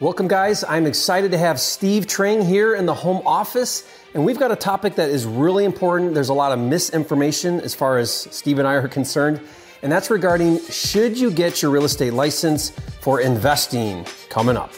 Welcome, guys. I'm excited to have Steve Trang here in the home office. And we've got a topic that is really important. There's a lot of misinformation as far as Steve and I are concerned. And that's regarding should you get your real estate license for investing? Coming up.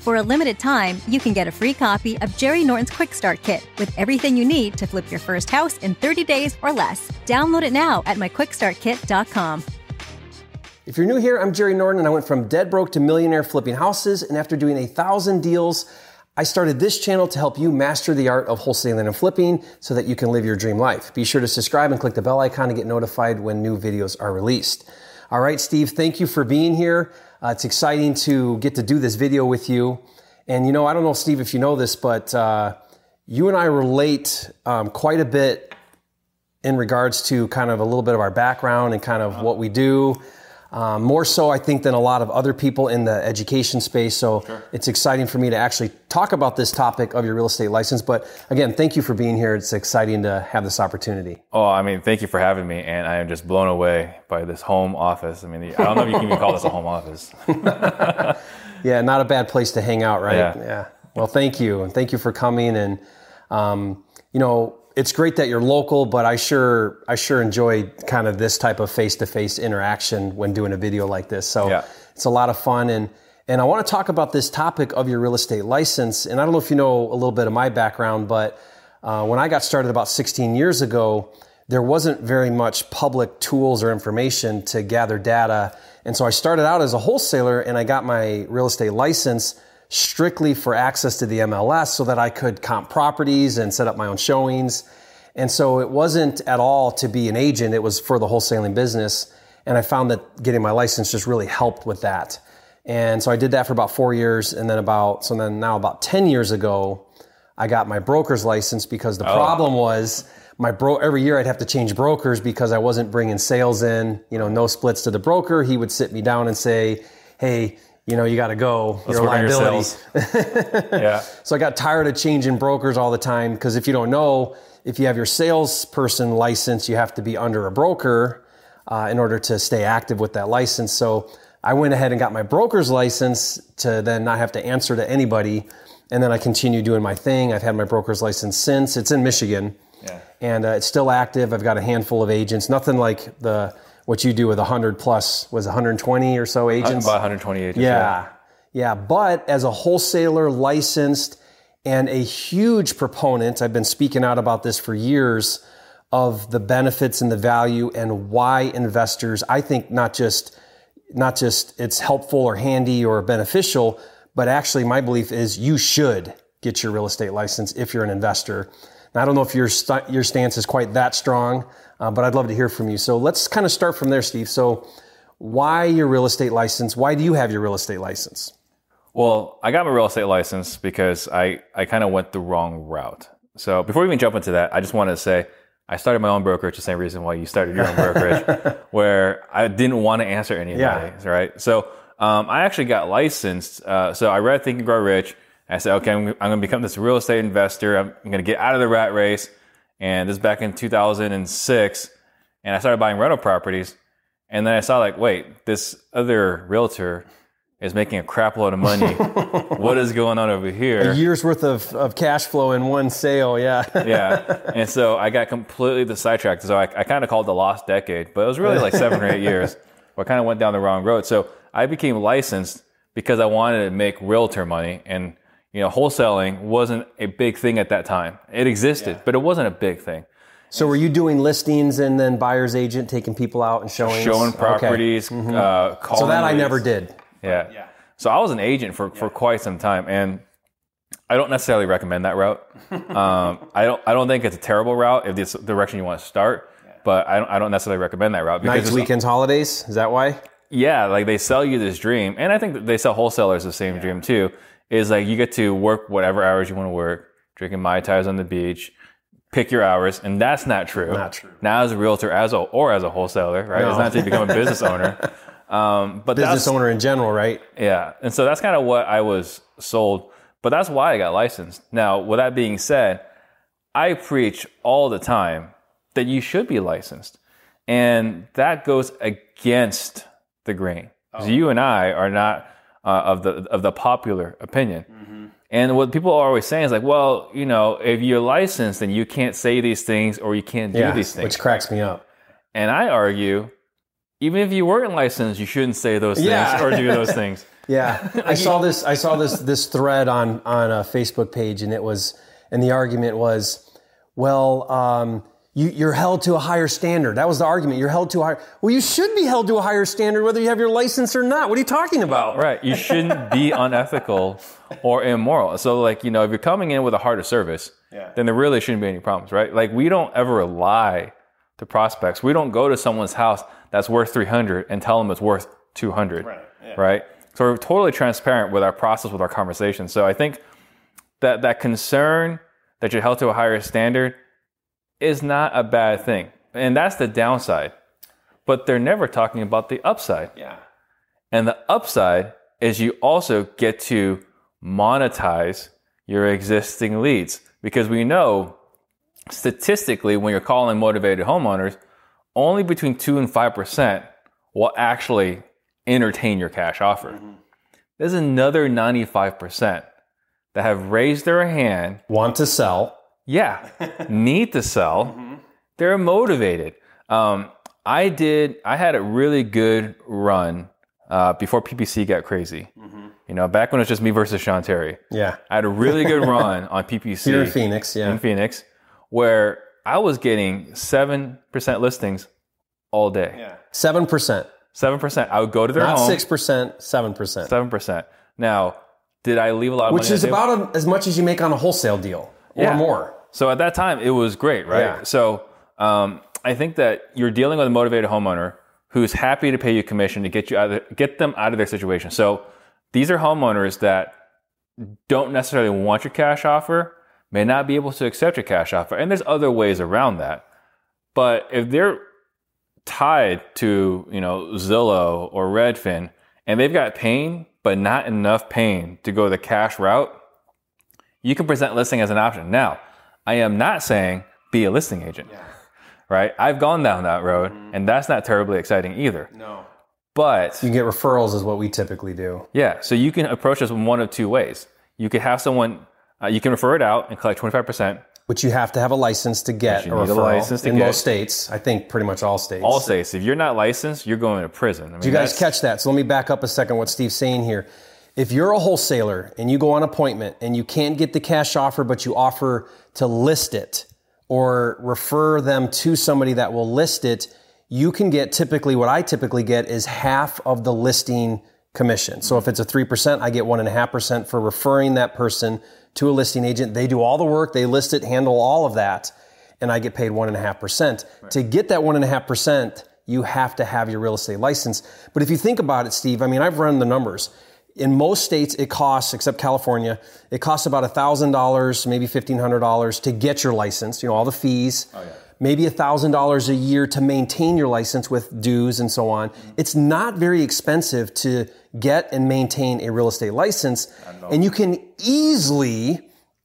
For a limited time, you can get a free copy of Jerry Norton's Quick Start Kit with everything you need to flip your first house in 30 days or less. Download it now at myquickstartkit.com. If you're new here, I'm Jerry Norton, and I went from dead broke to millionaire flipping houses. And after doing a thousand deals, I started this channel to help you master the art of wholesaling and flipping so that you can live your dream life. Be sure to subscribe and click the bell icon to get notified when new videos are released. All right, Steve, thank you for being here. Uh, it's exciting to get to do this video with you. And you know, I don't know, Steve, if you know this, but uh, you and I relate um, quite a bit in regards to kind of a little bit of our background and kind of what we do. Um, more so, I think, than a lot of other people in the education space. So sure. it's exciting for me to actually talk about this topic of your real estate license. But again, thank you for being here. It's exciting to have this opportunity. Oh, I mean, thank you for having me. And I am just blown away by this home office. I mean, I don't know if you can even call this a home office. yeah, not a bad place to hang out, right? Yeah. yeah. Well, thank you. And thank you for coming. And, um, you know, it's great that you're local, but I sure I sure enjoy kind of this type of face to face interaction when doing a video like this. So yeah. it's a lot of fun and and I want to talk about this topic of your real estate license. And I don't know if you know a little bit of my background, but uh, when I got started about 16 years ago, there wasn't very much public tools or information to gather data. And so I started out as a wholesaler and I got my real estate license strictly for access to the MLS so that I could comp properties and set up my own showings. And so it wasn't at all to be an agent, it was for the wholesaling business. And I found that getting my license just really helped with that. And so I did that for about four years. And then about, so then now about 10 years ago, I got my broker's license because the oh. problem was my bro, every year I'd have to change brokers because I wasn't bringing sales in, you know, no splits to the broker. He would sit me down and say, Hey, you know, you got to go. Let's your liability. yeah. So I got tired of changing brokers all the time because if you don't know, if you have your salesperson license, you have to be under a broker uh, in order to stay active with that license. So I went ahead and got my broker's license to then not have to answer to anybody. And then I continue doing my thing. I've had my broker's license since. It's in Michigan. Yeah. And uh, it's still active. I've got a handful of agents. Nothing like the what you do with 100 plus was 120 or so agents? about 120 agents yeah. yeah. Yeah but as a wholesaler licensed and a huge proponent i've been speaking out about this for years of the benefits and the value and why investors i think not just not just it's helpful or handy or beneficial but actually my belief is you should get your real estate license if you're an investor now, i don't know if your, st- your stance is quite that strong uh, but I'd love to hear from you. So let's kind of start from there, Steve. So, why your real estate license? Why do you have your real estate license? Well, I got my real estate license because I, I kind of went the wrong route. So before we even jump into that, I just wanted to say I started my own brokerage, the same reason why you started your own brokerage, where I didn't want to answer anybody, yeah. right? So um, I actually got licensed. Uh, so I read Think and Grow Rich. I said, okay, I'm, I'm going to become this real estate investor. I'm, I'm going to get out of the rat race. And this back in 2006. And I started buying rental properties. And then I saw like, wait, this other realtor is making a crap load of money. what is going on over here? A year's worth of, of cash flow in one sale, yeah. yeah. And so I got completely the sidetracked. So I, I kind of called the lost decade, but it was really like seven or eight years where I kind of went down the wrong road. So I became licensed because I wanted to make realtor money. And you know, wholesaling wasn't a big thing at that time. It existed, yeah. but it wasn't a big thing. So were you doing listings and then buyer's agent taking people out and showing showing properties? Okay. Mm-hmm. Uh, so that I never did. Yeah. yeah. So I was an agent for, for quite some time, and I don't necessarily recommend that route. um, I don't I don't think it's a terrible route if it's the direction you want to start, but I don't, I don't necessarily recommend that route. Because Nights, weekends, holidays. Is that why? Yeah, like they sell you this dream, and I think they sell wholesalers the same dream too is like you get to work whatever hours you want to work, drinking mai tais on the beach, pick your hours, and that's not true. Not true. Now as a realtor, as a or as a wholesaler, right? No. It's not to become a business owner. Um, but business owner in general, right? Yeah, and so that's kind of what I was sold. But that's why I got licensed. Now, with that being said, I preach all the time that you should be licensed. And that goes against the grain. Oh. You and I are not uh, of the of the popular opinion. Mm-hmm. And what people are always saying is like, well, you know, if you're licensed, then you can't say these things or you can't do yeah, these things. Which cracks me up. And I argue, even if you weren't licensed, you shouldn't say those things yeah. or do those things. Yeah, I saw this. I saw this this thread on on a Facebook page, and it was, and the argument was, well, um, you, are held to a higher standard. That was the argument. You're held to a higher. Well, you should be held to a higher standard whether you have your license or not. What are you talking about? Right. You shouldn't be unethical or immoral. So, like, you know, if you're coming in with a heart of service, yeah. then there really shouldn't be any problems, right? Like, we don't ever lie to prospects. We don't go to someone's house that's worth 300 and tell them it's worth 200, right? Yeah. right? So we're totally transparent with our process, with our conversation. So I think that that concern that you're held to a higher standard is not a bad thing. And that's the downside. But they're never talking about the upside. Yeah. And the upside is you also get to monetize your existing leads because we know statistically when you're calling motivated homeowners, only between 2 and 5% will actually entertain your cash offer. Mm-hmm. There's another 95% that have raised their hand, want to sell, yeah, need to sell. Mm-hmm. They're motivated. Um, I did. I had a really good run uh, before PPC got crazy. Mm-hmm. You know, back when it was just me versus Sean Terry. Yeah, I had a really good run on PPC here in Phoenix. Yeah, in Phoenix, where I was getting seven percent listings all day. Yeah, seven percent. Seven percent. I would go to their Not home. six percent. Seven percent. Seven percent. Now, did I leave a lot of Which is about a, as much as you make on a wholesale deal or yeah. more. So at that time, it was great, right? Yeah. So um, I think that you're dealing with a motivated homeowner who's happy to pay you commission to get you out of, get them out of their situation. So these are homeowners that don't necessarily want your cash offer, may not be able to accept your cash offer, and there's other ways around that. But if they're tied to you know Zillow or Redfin, and they've got pain but not enough pain to go the cash route, you can present listing as an option. Now, I am not saying be a listing agent. Yeah. Right? I've gone down that road mm-hmm. and that's not terribly exciting either. No. But you can get referrals is what we typically do. Yeah, so you can approach this in one of two ways. You could have someone uh, you can refer it out and collect 25%. Which you have to have a license to get a referral a license in get. most states. I think pretty much all states. All states. If you're not licensed, you're going to prison. I mean, Do you guys catch that? So let me back up a second. What Steve's saying here. If you're a wholesaler and you go on appointment and you can't get the cash offer, but you offer to list it or refer them to somebody that will list it, you can get typically what I typically get is half of the listing commission. So if it's a 3%, I get 1.5% for referring that person to a listing agent. They do all the work, they list it, handle all of that, and I get paid 1.5%. Right. To get that 1.5%, you have to have your real estate license. But if you think about it, Steve, I mean, I've run the numbers in most states, it costs, except California, it costs about $1,000, maybe $1,500 to get your license, you know, all the fees. Oh, yeah. Maybe $1,000 a year to maintain your license with dues and so on. Mm-hmm. It's not very expensive to get and maintain a real estate license. And you can easily,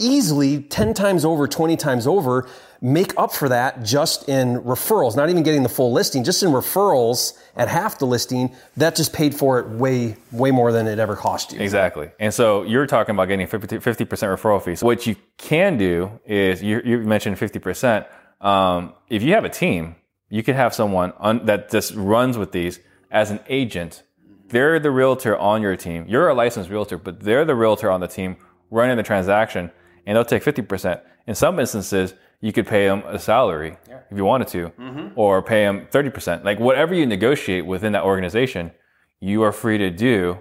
easily 10 times over, 20 times over, make up for that just in referrals, not even getting the full listing, just in referrals at half the listing, that just paid for it way, way more than it ever cost you. Exactly. And so you're talking about getting 50, 50% referral fees. What you can do is you, you mentioned 50%. Um, if you have a team, you could have someone on, that just runs with these as an agent. They're the realtor on your team. You're a licensed realtor, but they're the realtor on the team running the transaction and they'll take 50%. In some instances, you could pay them a salary yeah. if you wanted to, mm-hmm. or pay them 30%. Like whatever you negotiate within that organization, you are free to do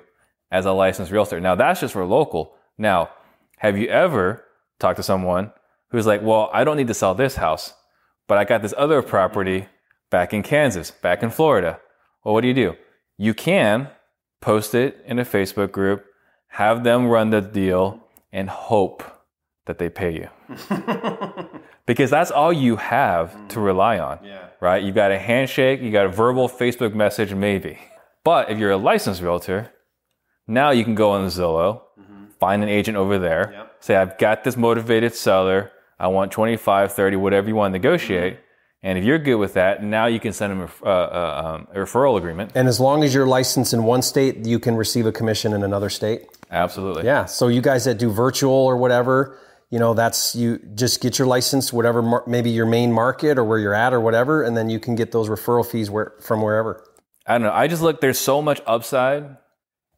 as a licensed realtor. Now that's just for local. Now, have you ever talked to someone who's like, well, I don't need to sell this house, but I got this other property back in Kansas, back in Florida. Well, what do you do? You can post it in a Facebook group, have them run the deal, and hope that they pay you. because that's all you have mm-hmm. to rely on, yeah. right? You got a handshake, you got a verbal Facebook message, maybe. But if you're a licensed realtor, now you can go on Zillow, mm-hmm. find an agent over there, yep. say, I've got this motivated seller. I want 25, 30, whatever you want to negotiate. Mm-hmm. And if you're good with that, now you can send them a, uh, uh, um, a referral agreement. And as long as you're licensed in one state, you can receive a commission in another state. Absolutely. Yeah. So you guys that do virtual or whatever, you know, that's you just get your license, whatever, mar- maybe your main market or where you're at or whatever, and then you can get those referral fees where, from wherever. I don't know. I just look. There's so much upside.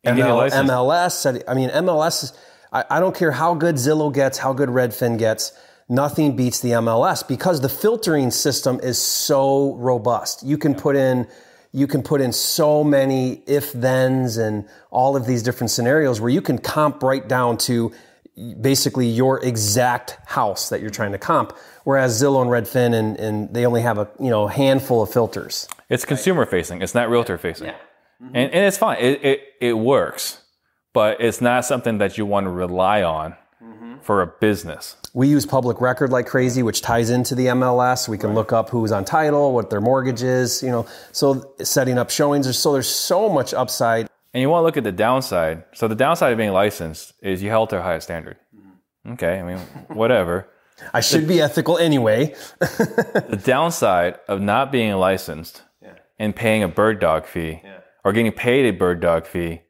In getting a ML, license. MLS, I mean, MLS, is- I, I don't care how good Zillow gets, how good Redfin gets, nothing beats the MLS because the filtering system is so robust. You can put in, you can put in so many if thens and all of these different scenarios where you can comp right down to basically your exact house that you're trying to comp. Whereas Zillow and Redfin and, and they only have a you know handful of filters. It's consumer facing. It's not realtor facing. Mm-hmm. And, and it's fine. It, it, it works, but it's not something that you want to rely on mm-hmm. for a business. We use public record like crazy, which ties into the MLS. We can look up who's on title, what their mortgage is, you know. So setting up showings, so there's so much upside. And you want to look at the downside. So the downside of being licensed is you held to a higher standard. Mm-hmm. Okay, I mean, whatever. I should be ethical anyway. the downside of not being licensed and paying a bird dog fee or getting paid a bird dog fee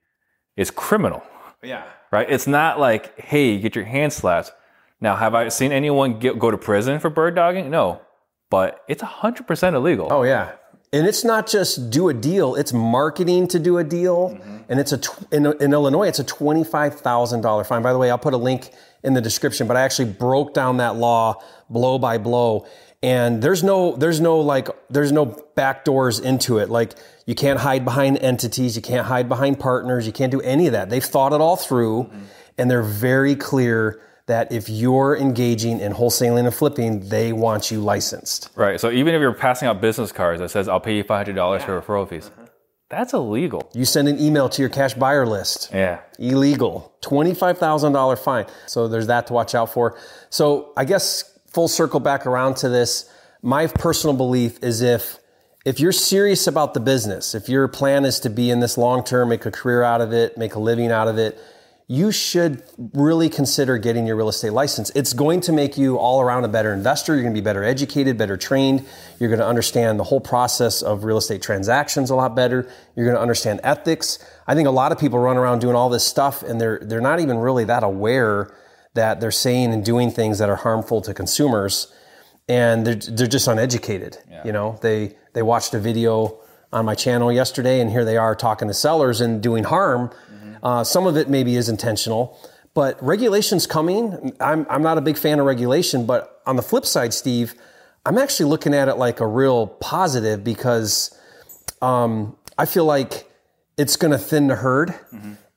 is criminal. Yeah. right? It's not like, hey, you get your hand slapped. Now, have I seen anyone get, go to prison for bird dogging? No, but it's 100% illegal. Oh yeah. And it's not just do a deal; it's marketing to do a deal, mm-hmm. and it's a tw- in, in Illinois it's a twenty five thousand dollar fine. By the way, I'll put a link in the description. But I actually broke down that law blow by blow, and there's no there's no like there's no back doors into it. Like you can't hide behind entities, you can't hide behind partners, you can't do any of that. They've thought it all through, mm-hmm. and they're very clear that if you're engaging in wholesaling and flipping, they want you licensed. Right. So even if you're passing out business cards that says, I'll pay you $500 for referral fees, uh-huh. that's illegal. You send an email to your cash buyer list. Yeah. Illegal. $25,000 fine. So there's that to watch out for. So I guess full circle back around to this. My personal belief is if if you're serious about the business, if your plan is to be in this long term, make a career out of it, make a living out of it, you should really consider getting your real estate license. It's going to make you all around a better investor. You're going to be better educated, better trained. You're going to understand the whole process of real estate transactions a lot better. You're going to understand ethics. I think a lot of people run around doing all this stuff and they're they're not even really that aware that they're saying and doing things that are harmful to consumers and they're, they're just uneducated. You know, they they watched a video on my channel yesterday, and here they are talking to sellers and doing harm. Uh, some of it maybe is intentional, but regulation's coming. I'm I'm not a big fan of regulation, but on the flip side, Steve, I'm actually looking at it like a real positive because um, I feel like it's going to thin the herd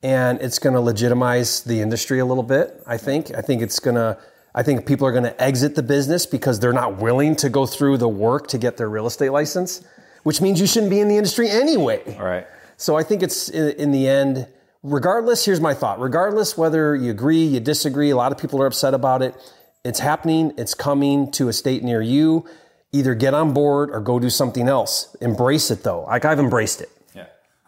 and it's going to legitimize the industry a little bit. I think. I think it's going to. I think people are going to exit the business because they're not willing to go through the work to get their real estate license, which means you shouldn't be in the industry anyway. All right. So I think it's in, in the end, regardless, here's my thought. Regardless whether you agree, you disagree, a lot of people are upset about it. It's happening, it's coming to a state near you. Either get on board or go do something else. Embrace it though. Like I've embraced it. Yeah.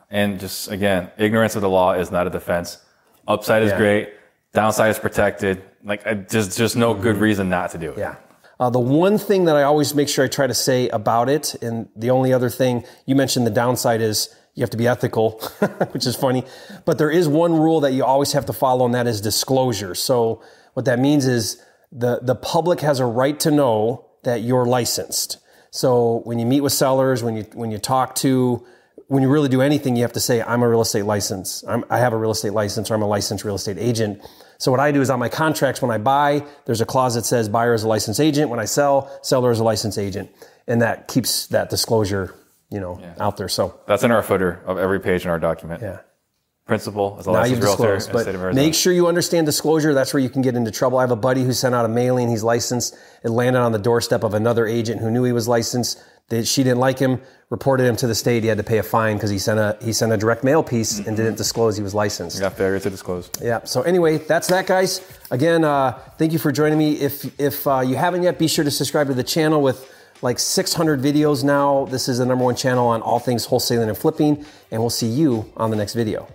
And just again, ignorance of the law is not a defense. Upside is Yeah. great. Downside is protected. Like I, just just no good reason not to do it. Yeah. Uh, the one thing that I always make sure I try to say about it, and the only other thing you mentioned the downside is you have to be ethical, which is funny. But there is one rule that you always have to follow, and that is disclosure. So what that means is the the public has a right to know that you're licensed. So when you meet with sellers, when you when you talk to when you really do anything, you have to say, I'm a real estate license. I'm, I have a real estate license or I'm a licensed real estate agent. So what I do is on my contracts, when I buy, there's a clause that says buyer is a licensed agent. When I sell, seller is a licensed agent. And that keeps that disclosure, you know, out there. So That's in our footer of every page in our document. yeah. Principal as a Now you've licensed realtor in disclosed, the but state of Arizona. make sure you understand disclosure. That's where you can get into trouble. I have a buddy who sent out a mailing. He's licensed. It landed on the doorstep of another agent who knew he was licensed. They, she didn't like him. Reported him to the state. He had to pay a fine because he sent a he sent a direct mail piece and didn't disclose he was licensed. Got failure to disclose. Yeah. So anyway, that's that, guys. Again, uh, thank you for joining me. If if uh, you haven't yet, be sure to subscribe to the channel with like 600 videos now. This is the number one channel on all things wholesaling and flipping, and we'll see you on the next video.